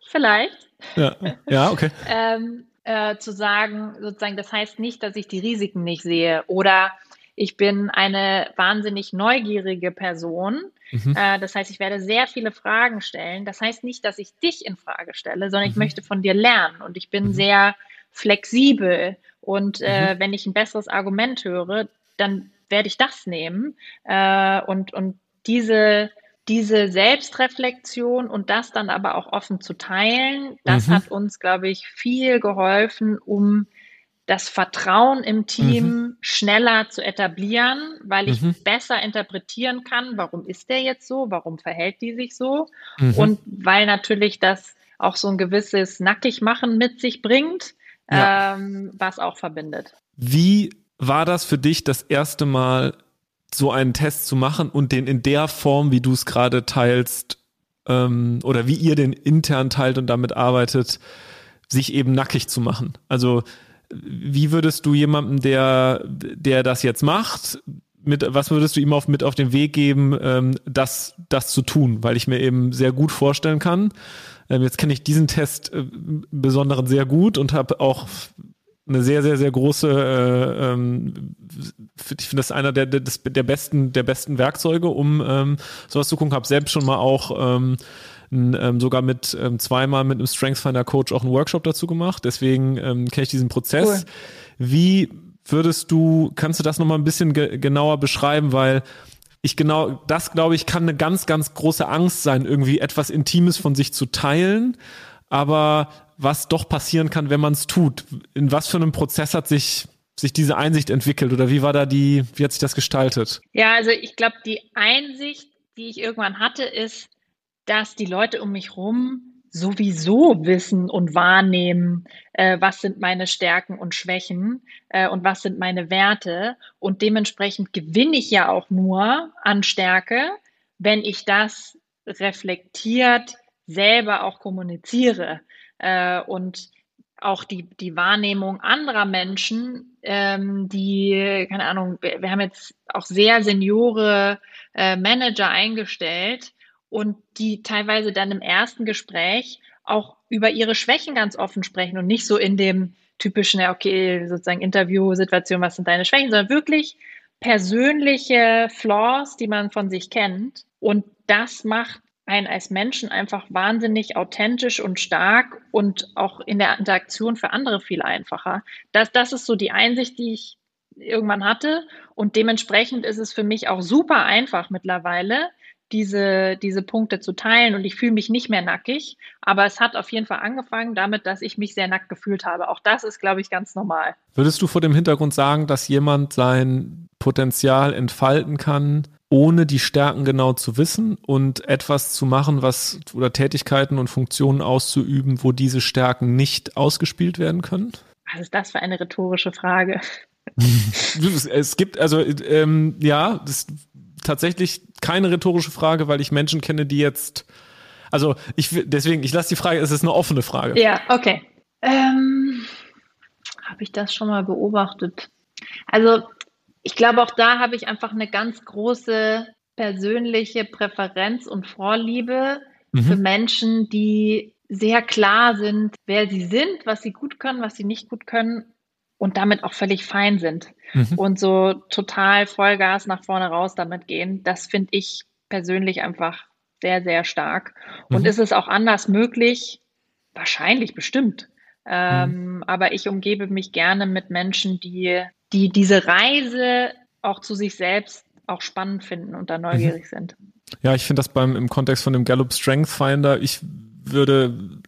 C: vielleicht.
A: Ja, ja okay.
C: ähm, äh, zu sagen, sozusagen, das heißt nicht, dass ich die Risiken nicht sehe oder ich bin eine wahnsinnig neugierige Person. Mhm. Äh, das heißt, ich werde sehr viele Fragen stellen. Das heißt nicht, dass ich dich in Frage stelle, sondern mhm. ich möchte von dir lernen und ich bin mhm. sehr flexibel. Und äh, mhm. wenn ich ein besseres Argument höre, dann werde ich das nehmen. Äh, und, und diese, diese Selbstreflexion und das dann aber auch offen zu teilen, das mhm. hat uns, glaube ich, viel geholfen, um das Vertrauen im Team mhm. schneller zu etablieren, weil ich mhm. besser interpretieren kann, warum ist der jetzt so, warum verhält die sich so mhm. und weil natürlich das auch so ein gewisses Nackigmachen mit sich bringt, ja. ähm, was auch verbindet.
A: Wie war das für dich das erste Mal, so einen Test zu machen und den in der Form, wie du es gerade teilst, ähm, oder wie ihr den intern teilt und damit arbeitet, sich eben nackig zu machen? Also wie würdest du jemandem, der, der das jetzt macht, mit, was würdest du ihm auf, mit auf den Weg geben, ähm, das, das zu tun? Weil ich mir eben sehr gut vorstellen kann. Ähm, jetzt kenne ich diesen Test äh, im Besonderen sehr gut und habe auch eine sehr, sehr, sehr große, äh, ähm, ich finde das einer der, der, der besten, der besten Werkzeuge, um ähm, sowas zu gucken. Habe selbst schon mal auch ähm, ähm, sogar mit ähm, zweimal mit einem Strengthsfinder Coach auch einen Workshop dazu gemacht. Deswegen ähm, kenne ich diesen Prozess. Cool. Wie würdest du, kannst du das nochmal ein bisschen ge genauer beschreiben, weil ich genau, das glaube ich, kann eine ganz, ganz große Angst sein, irgendwie etwas Intimes von sich zu teilen, aber was doch passieren kann, wenn man es tut. In was für einem Prozess hat sich sich diese Einsicht entwickelt oder wie war da die, wie hat sich das gestaltet?
C: Ja, also ich glaube, die Einsicht, die ich irgendwann hatte, ist, dass die Leute um mich rum sowieso wissen und wahrnehmen, äh, was sind meine Stärken und Schwächen äh, und was sind meine Werte. Und dementsprechend gewinne ich ja auch nur an Stärke, wenn ich das reflektiert selber auch kommuniziere. Äh, und auch die, die Wahrnehmung anderer Menschen, ähm, die, keine Ahnung, wir, wir haben jetzt auch sehr seniore äh, Manager eingestellt, und die teilweise dann im ersten Gespräch auch über ihre Schwächen ganz offen sprechen und nicht so in dem typischen, okay, sozusagen Interviewsituation, was sind deine Schwächen, sondern wirklich persönliche Flaws, die man von sich kennt. Und das macht einen als Menschen einfach wahnsinnig authentisch und stark und auch in der Interaktion für andere viel einfacher. Das, das ist so die Einsicht, die ich irgendwann hatte. Und dementsprechend ist es für mich auch super einfach mittlerweile, diese, diese Punkte zu teilen und ich fühle mich nicht mehr nackig. Aber es hat auf jeden Fall angefangen damit, dass ich mich sehr nackt gefühlt habe. Auch das ist, glaube ich, ganz normal.
A: Würdest du vor dem Hintergrund sagen, dass jemand sein Potenzial entfalten kann, ohne die Stärken genau zu wissen und etwas zu machen, was oder Tätigkeiten und Funktionen auszuüben, wo diese Stärken nicht ausgespielt werden können?
C: Was ist das für eine rhetorische Frage?
A: es gibt also ähm, ja, das tatsächlich keine rhetorische Frage, weil ich Menschen kenne, die jetzt, also ich deswegen, ich lasse die Frage, es ist eine offene Frage.
C: Ja, okay. Ähm, habe ich das schon mal beobachtet? Also ich glaube, auch da habe ich einfach eine ganz große persönliche Präferenz und Vorliebe mhm. für Menschen, die sehr klar sind, wer sie sind, was sie gut können, was sie nicht gut können und damit auch völlig fein sind mhm. und so total Vollgas nach vorne raus damit gehen. Das finde ich persönlich einfach sehr, sehr stark. Und mhm. ist es auch anders möglich? Wahrscheinlich, bestimmt. Ähm, mhm. Aber ich umgebe mich gerne mit Menschen, die, die diese Reise auch zu sich selbst auch spannend finden und da neugierig mhm. sind.
A: Ja, ich finde das beim im Kontext von dem Gallup Strength Finder, ich würde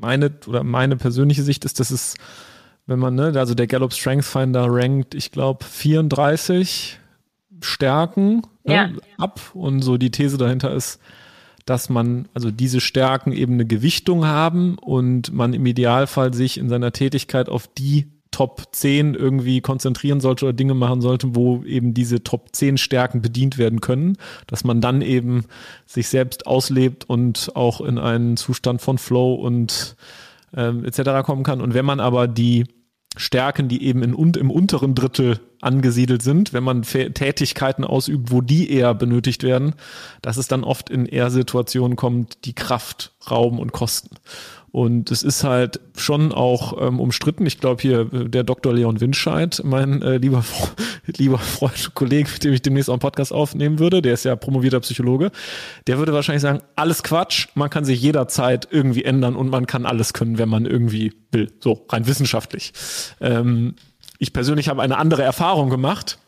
A: meine oder meine persönliche Sicht ist, dass es wenn man, ne, also der Gallup Strength Finder rankt, ich glaube, 34 Stärken ne, ja. ab und so die These dahinter ist, dass man, also diese Stärken eben eine Gewichtung haben und man im Idealfall sich in seiner Tätigkeit auf die Top 10 irgendwie konzentrieren sollte oder Dinge machen sollte, wo eben diese Top 10 Stärken bedient werden können, dass man dann eben sich selbst auslebt und auch in einen Zustand von Flow und ähm, etc. kommen kann. Und wenn man aber die Stärken, die eben in, im unteren Drittel angesiedelt sind, wenn man Tätigkeiten ausübt, wo die eher benötigt werden, dass es dann oft in eher Situationen kommt, die Kraft rauben und kosten. Und es ist halt schon auch ähm, umstritten. Ich glaube hier äh, der Dr. Leon Winscheid, mein äh, lieber, lieber Freund und Kollege, mit dem ich demnächst auch einen Podcast aufnehmen würde, der ist ja promovierter Psychologe, der würde wahrscheinlich sagen, alles Quatsch, man kann sich jederzeit irgendwie ändern und man kann alles können, wenn man irgendwie will. So, rein wissenschaftlich. Ähm, ich persönlich habe eine andere Erfahrung gemacht.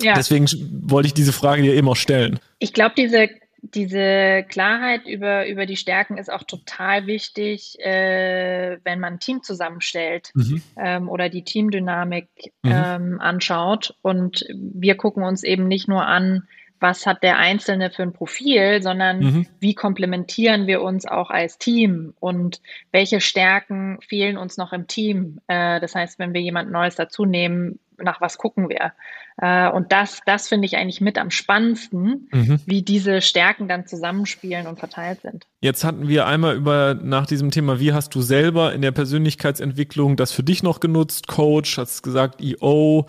A: Ja. Deswegen wollte ich diese Frage dir eben auch stellen.
C: Ich glaube, diese diese Klarheit über, über die Stärken ist auch total wichtig, äh, wenn man ein Team zusammenstellt mhm. ähm, oder die Teamdynamik mhm. ähm, anschaut. Und wir gucken uns eben nicht nur an, was hat der Einzelne für ein Profil, sondern mhm. wie komplementieren wir uns auch als Team und welche Stärken fehlen uns noch im Team. Äh, das heißt, wenn wir jemand Neues dazu nehmen, nach was gucken wir? Äh, und das, das finde ich eigentlich mit am spannendsten, mhm. wie diese Stärken dann zusammenspielen und verteilt sind.
A: Jetzt hatten wir einmal über nach diesem Thema, wie hast du selber in der Persönlichkeitsentwicklung das für dich noch genutzt? Coach, hast gesagt, EO.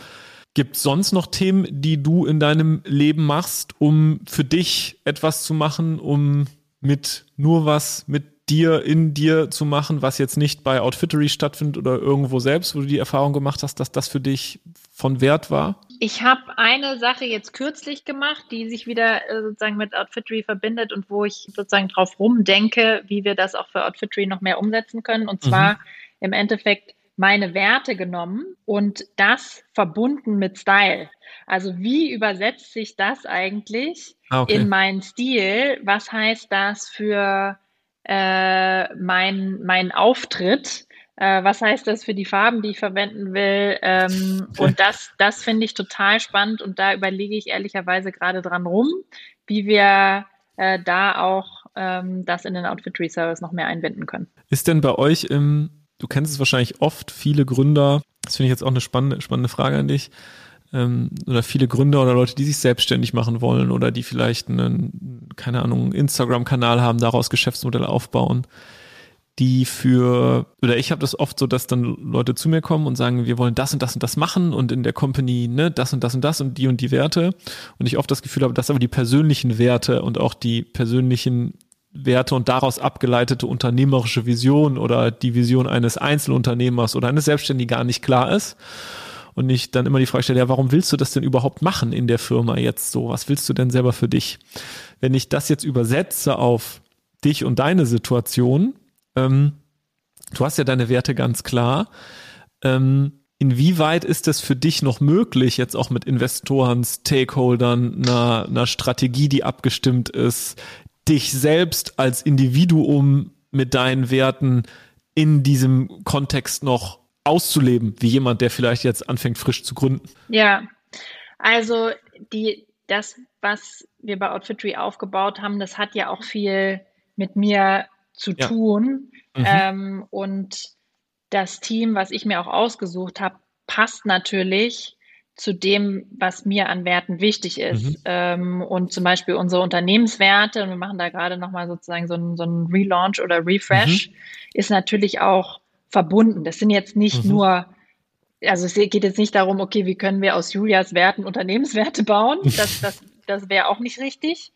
A: Gibt es sonst noch Themen, die du in deinem Leben machst, um für dich etwas zu machen, um mit nur was mit dir in dir zu machen, was jetzt nicht bei Outfittery stattfindet oder irgendwo selbst, wo du die Erfahrung gemacht hast, dass das für dich von Wert war?
C: Ich habe eine Sache jetzt kürzlich gemacht, die sich wieder äh, sozusagen mit Outfittery verbindet und wo ich sozusagen drauf rumdenke, wie wir das auch für Outfittery noch mehr umsetzen können. Und zwar mhm. im Endeffekt meine Werte genommen und das verbunden mit Style. Also wie übersetzt sich das eigentlich ah, okay. in meinen Stil? Was heißt das für äh, mein, mein Auftritt? Äh, was heißt das für die Farben, die ich verwenden will? Ähm, und das, das finde ich total spannend und da überlege ich ehrlicherweise gerade dran rum, wie wir äh, da auch ähm, das in den Outfittery Service noch mehr einbinden können.
A: Ist denn bei euch im, du kennst es wahrscheinlich oft, viele Gründer, das finde ich jetzt auch eine spannende, spannende Frage an dich, ähm, oder viele Gründer oder Leute, die sich selbstständig machen wollen oder die vielleicht einen, keine Ahnung, Instagram-Kanal haben, daraus Geschäftsmodelle aufbauen, die für, oder ich habe das oft so, dass dann Leute zu mir kommen und sagen, wir wollen das und das und das machen und in der Company, ne, das und das und das und die und die Werte. Und ich oft das Gefühl habe, dass aber die persönlichen Werte und auch die persönlichen Werte und daraus abgeleitete unternehmerische Vision oder die Vision eines Einzelunternehmers oder eines Selbstständigen gar nicht klar ist und ich dann immer die Frage stelle, ja, warum willst du das denn überhaupt machen in der Firma jetzt so? Was willst du denn selber für dich? Wenn ich das jetzt übersetze auf dich und deine Situation, ähm, du hast ja deine Werte ganz klar. Ähm, inwieweit ist es für dich noch möglich, jetzt auch mit Investoren, Stakeholdern, einer, einer Strategie, die abgestimmt ist, dich selbst als Individuum mit deinen Werten in diesem Kontext noch auszuleben, wie jemand, der vielleicht jetzt anfängt, frisch zu gründen?
C: Ja, also die, das, was wir bei Outfitry aufgebaut haben, das hat ja auch viel mit mir zu ja. tun. Mhm. Ähm, und das Team, was ich mir auch ausgesucht habe, passt natürlich zu dem, was mir an Werten wichtig ist. Mhm. Ähm, und zum Beispiel unsere Unternehmenswerte, und wir machen da gerade nochmal sozusagen so einen so Relaunch oder Refresh, mhm. ist natürlich auch verbunden. Das sind jetzt nicht mhm. nur, also es geht jetzt nicht darum, okay, wie können wir aus Julias Werten Unternehmenswerte bauen? Das, das, das wäre auch nicht richtig.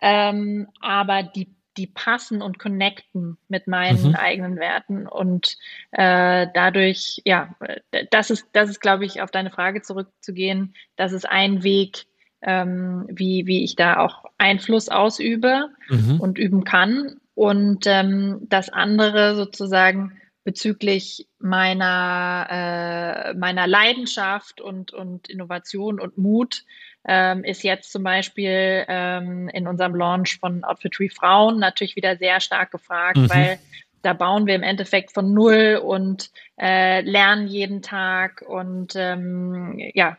C: Ähm, aber die, die passen und connecten mit meinen mhm. eigenen Werten und äh, dadurch, ja, das ist, das ist, glaube ich, auf deine Frage zurückzugehen. Das ist ein Weg, ähm, wie, wie ich da auch Einfluss ausübe mhm. und üben kann. Und ähm, das andere sozusagen bezüglich meiner, äh, meiner Leidenschaft und, und Innovation und Mut ähm, ist jetzt zum Beispiel ähm, in unserem Launch von Outfitry Frauen natürlich wieder sehr stark gefragt, mhm. weil da bauen wir im Endeffekt von null und äh, lernen jeden Tag und ähm, ja,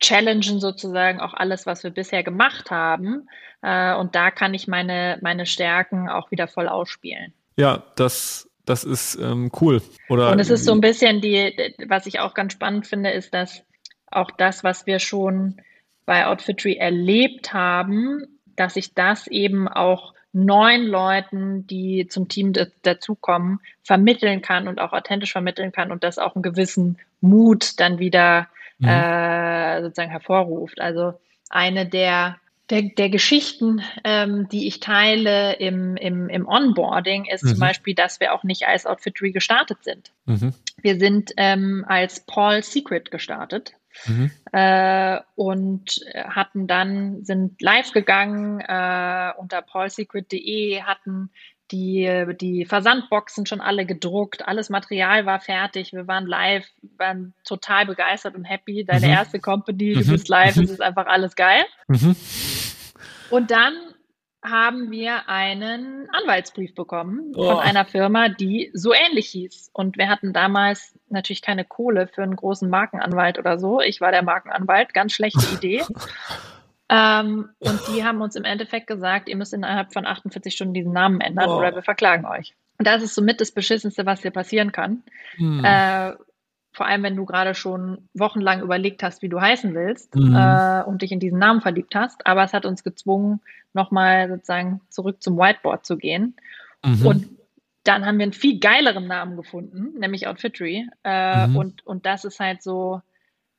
C: challengen sozusagen auch alles, was wir bisher gemacht haben. Äh, und da kann ich meine, meine Stärken auch wieder voll ausspielen.
A: Ja, das das ist ähm, cool. Oder
C: und es ist so ein bisschen die, was ich auch ganz spannend finde, ist, dass auch das, was wir schon bei Outfitry erlebt haben, dass ich das eben auch neun Leuten, die zum Team dazukommen, vermitteln kann und auch authentisch vermitteln kann und das auch einen gewissen Mut dann wieder mhm. äh, sozusagen hervorruft. Also eine der der, der Geschichten, ähm, die ich teile im, im, im Onboarding, ist mhm. zum Beispiel, dass wir auch nicht als Outfittery gestartet sind. Mhm. Wir sind ähm, als Paul Secret gestartet. Mhm. Äh, und hatten dann, sind live gegangen äh, unter paulsecret.de, hatten die, die Versandboxen schon alle gedruckt, alles Material war fertig, wir waren live, waren total begeistert und happy. Deine mhm. erste Company, du mhm. bist live, es ist einfach alles geil. Mhm. Und dann haben wir einen Anwaltsbrief bekommen oh. von einer Firma, die so ähnlich hieß. Und wir hatten damals natürlich keine Kohle für einen großen Markenanwalt oder so. Ich war der Markenanwalt, ganz schlechte Idee. Ähm, und die haben uns im Endeffekt gesagt, ihr müsst innerhalb von 48 Stunden diesen Namen ändern oh. oder wir verklagen euch. Und das ist somit das Beschissenste, was dir passieren kann. Hm. Äh, vor allem, wenn du gerade schon wochenlang überlegt hast, wie du heißen willst mhm. äh, und dich in diesen Namen verliebt hast. Aber es hat uns gezwungen, nochmal sozusagen zurück zum Whiteboard zu gehen. Mhm. Und dann haben wir einen viel geileren Namen gefunden, nämlich Outfittery. Äh, mhm. und, und das ist halt so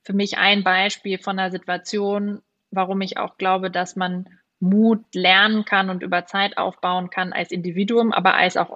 C: für mich ein Beispiel von einer Situation, warum ich auch glaube, dass man Mut lernen kann und über Zeit aufbauen kann als Individuum, aber als auch,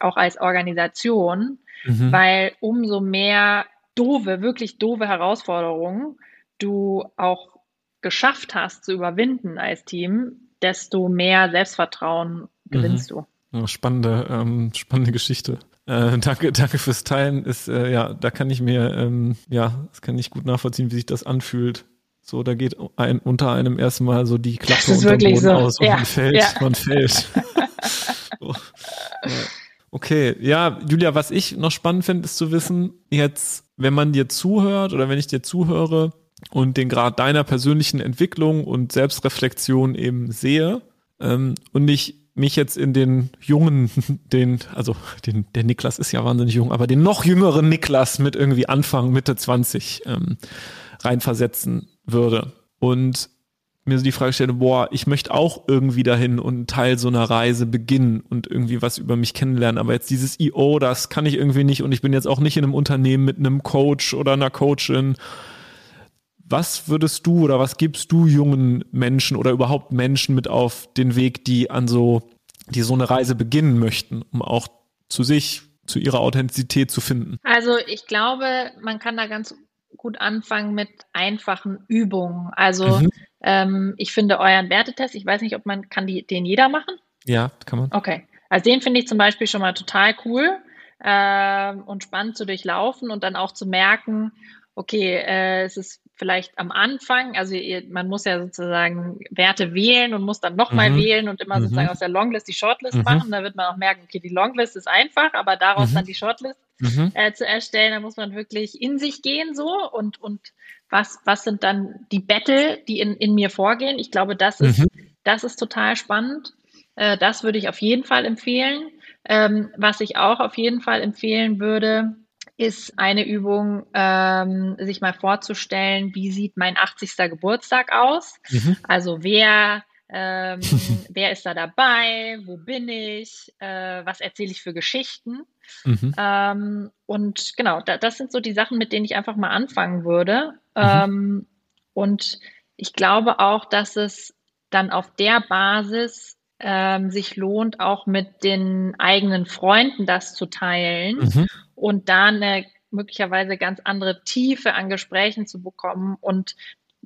C: auch als Organisation, mhm. weil umso mehr doofe, wirklich doofe Herausforderungen du auch geschafft hast zu überwinden als Team, desto mehr Selbstvertrauen gewinnst mhm.
A: du. Ja, spannende, ähm, spannende Geschichte. Äh, danke, danke fürs Teilen. Ist, äh, ja, da kann ich mir, ähm, ja, das kann ich gut nachvollziehen, wie sich das anfühlt, so, da geht ein, unter einem erstmal so die Klappe unter Boden so. aus und ja. man fällt, ja. man fällt. so. Okay, ja, Julia, was ich noch spannend finde, ist zu wissen, jetzt, wenn man dir zuhört oder wenn ich dir zuhöre und den Grad deiner persönlichen Entwicklung und Selbstreflexion eben sehe ähm, und ich mich jetzt in den jungen, den, also den, der Niklas ist ja wahnsinnig jung, aber den noch jüngeren Niklas mit irgendwie Anfang, Mitte 20 ähm, reinversetzen würde und mir so die Frage stelle, boah, ich möchte auch irgendwie dahin und Teil so einer Reise beginnen und irgendwie was über mich kennenlernen. Aber jetzt dieses IO, das kann ich irgendwie nicht und ich bin jetzt auch nicht in einem Unternehmen mit einem Coach oder einer Coachin. Was würdest du oder was gibst du jungen Menschen oder überhaupt Menschen mit auf den Weg, die an so, die so eine Reise beginnen möchten, um auch zu sich, zu ihrer Authentizität zu finden?
C: Also ich glaube, man kann da ganz gut anfangen mit einfachen Übungen. Also mhm. ähm, ich finde euren Wertetest, ich weiß nicht, ob man, kann die, den jeder machen?
A: Ja, kann man.
C: Okay. Also den finde ich zum Beispiel schon mal total cool äh, und spannend zu durchlaufen und dann auch zu merken, okay, äh, es ist vielleicht am Anfang, also ihr, man muss ja sozusagen Werte wählen und muss dann nochmal mhm. wählen und immer mhm. sozusagen aus der Longlist die Shortlist mhm. machen. Da wird man auch merken, okay, die Longlist ist einfach, aber daraus mhm. dann die Shortlist mhm. äh, zu erstellen, da muss man wirklich in sich gehen so und, und was, was sind dann die Battle, die in, in mir vorgehen. Ich glaube, das ist, mhm. das ist total spannend. Äh, das würde ich auf jeden Fall empfehlen. Ähm, was ich auch auf jeden Fall empfehlen würde, ist eine Übung, ähm, sich mal vorzustellen, wie sieht mein 80. Geburtstag aus? Mhm. Also wer, ähm, wer ist da dabei? Wo bin ich? Äh, was erzähle ich für Geschichten? Mhm. Ähm, und genau, da, das sind so die Sachen, mit denen ich einfach mal anfangen würde. Mhm. Ähm, und ich glaube auch, dass es dann auf der Basis ähm, sich lohnt, auch mit den eigenen Freunden das zu teilen mhm. und da eine möglicherweise ganz andere Tiefe an Gesprächen zu bekommen und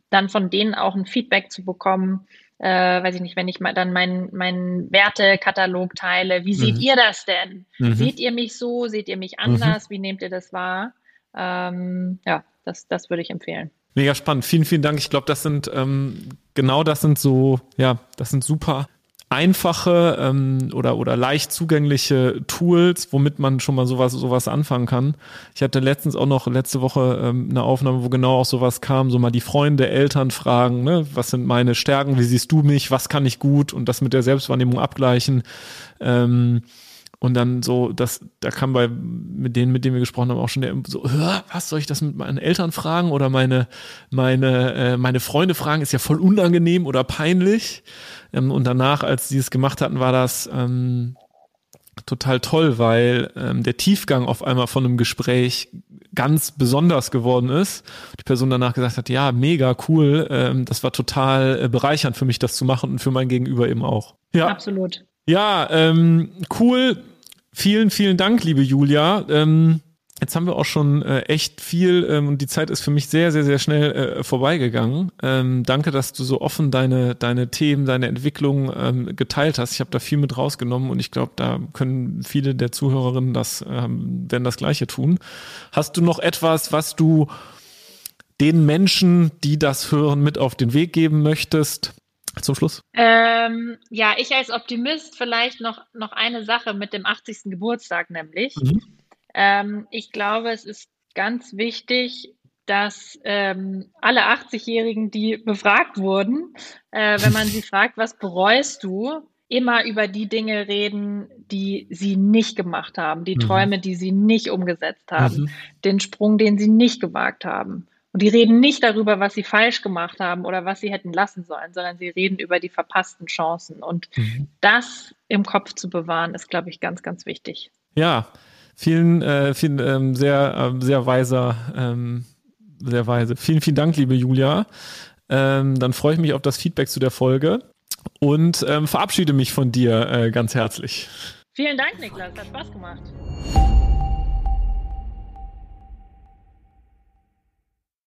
C: dann von denen auch ein Feedback zu bekommen, äh, weiß ich nicht, wenn ich mal dann meinen mein Wertekatalog teile, wie seht mhm. ihr das denn? Mhm. Seht ihr mich so? Seht ihr mich anders? Mhm. Wie nehmt ihr das wahr? Ähm, ja, das, das würde ich empfehlen.
A: Mega spannend. Vielen, vielen Dank. Ich glaube, das sind ähm, genau das sind so, ja, das sind super einfache ähm, oder, oder leicht zugängliche Tools, womit man schon mal sowas, sowas anfangen kann. Ich hatte letztens auch noch letzte Woche ähm, eine Aufnahme, wo genau auch sowas kam, so mal die Freunde, Eltern fragen, ne, was sind meine Stärken, wie siehst du mich, was kann ich gut und das mit der Selbstwahrnehmung abgleichen. Ähm, und dann so, das, da kam bei mit denen, mit denen wir gesprochen haben, auch schon der so, was soll ich das mit meinen Eltern fragen oder meine meine äh, meine Freunde fragen, ist ja voll unangenehm oder peinlich. Ähm, und danach, als sie es gemacht hatten, war das ähm, total toll, weil ähm, der Tiefgang auf einmal von einem Gespräch ganz besonders geworden ist. Die Person danach gesagt hat, ja, mega cool, ähm, das war total äh, bereichernd für mich, das zu machen und für mein Gegenüber eben auch. Ja,
C: absolut.
A: Ja, ähm, cool. Vielen, vielen Dank, liebe Julia. Ähm, Jetzt haben wir auch schon äh, echt viel ähm, und die Zeit ist für mich sehr, sehr, sehr schnell äh, vorbeigegangen. Ähm, danke, dass du so offen deine, deine Themen, deine Entwicklung ähm, geteilt hast. Ich habe da viel mit rausgenommen und ich glaube, da können viele der Zuhörerinnen das, ähm, werden das Gleiche tun. Hast du noch etwas, was du den Menschen, die das hören, mit auf den Weg geben möchtest? Zum Schluss?
C: Ähm, ja, ich als Optimist vielleicht noch, noch eine Sache mit dem 80. Geburtstag, nämlich. Mhm ähm, ich glaube, es ist ganz wichtig, dass ähm, alle 80-Jährigen, die befragt wurden, äh, wenn man sie fragt, was bereust du, immer über die Dinge reden, die sie nicht gemacht haben, die mhm. Träume, die sie nicht umgesetzt haben, mhm. den Sprung, den sie nicht gewagt haben. Und die reden nicht darüber, was sie falsch gemacht haben oder was sie hätten lassen sollen, sondern sie reden über die verpassten Chancen. Und mhm. das im Kopf zu bewahren, ist, glaube ich, ganz, ganz wichtig.
A: Ja, Vielen, äh, vielen ähm, sehr, ähm, sehr weiser, ähm, sehr weise. Vielen, vielen Dank, liebe Julia. Ähm, dann freue ich mich auf das Feedback zu der Folge und ähm, verabschiede mich von dir äh, ganz herzlich.
C: Vielen Dank, Niklas. Hat Spaß gemacht.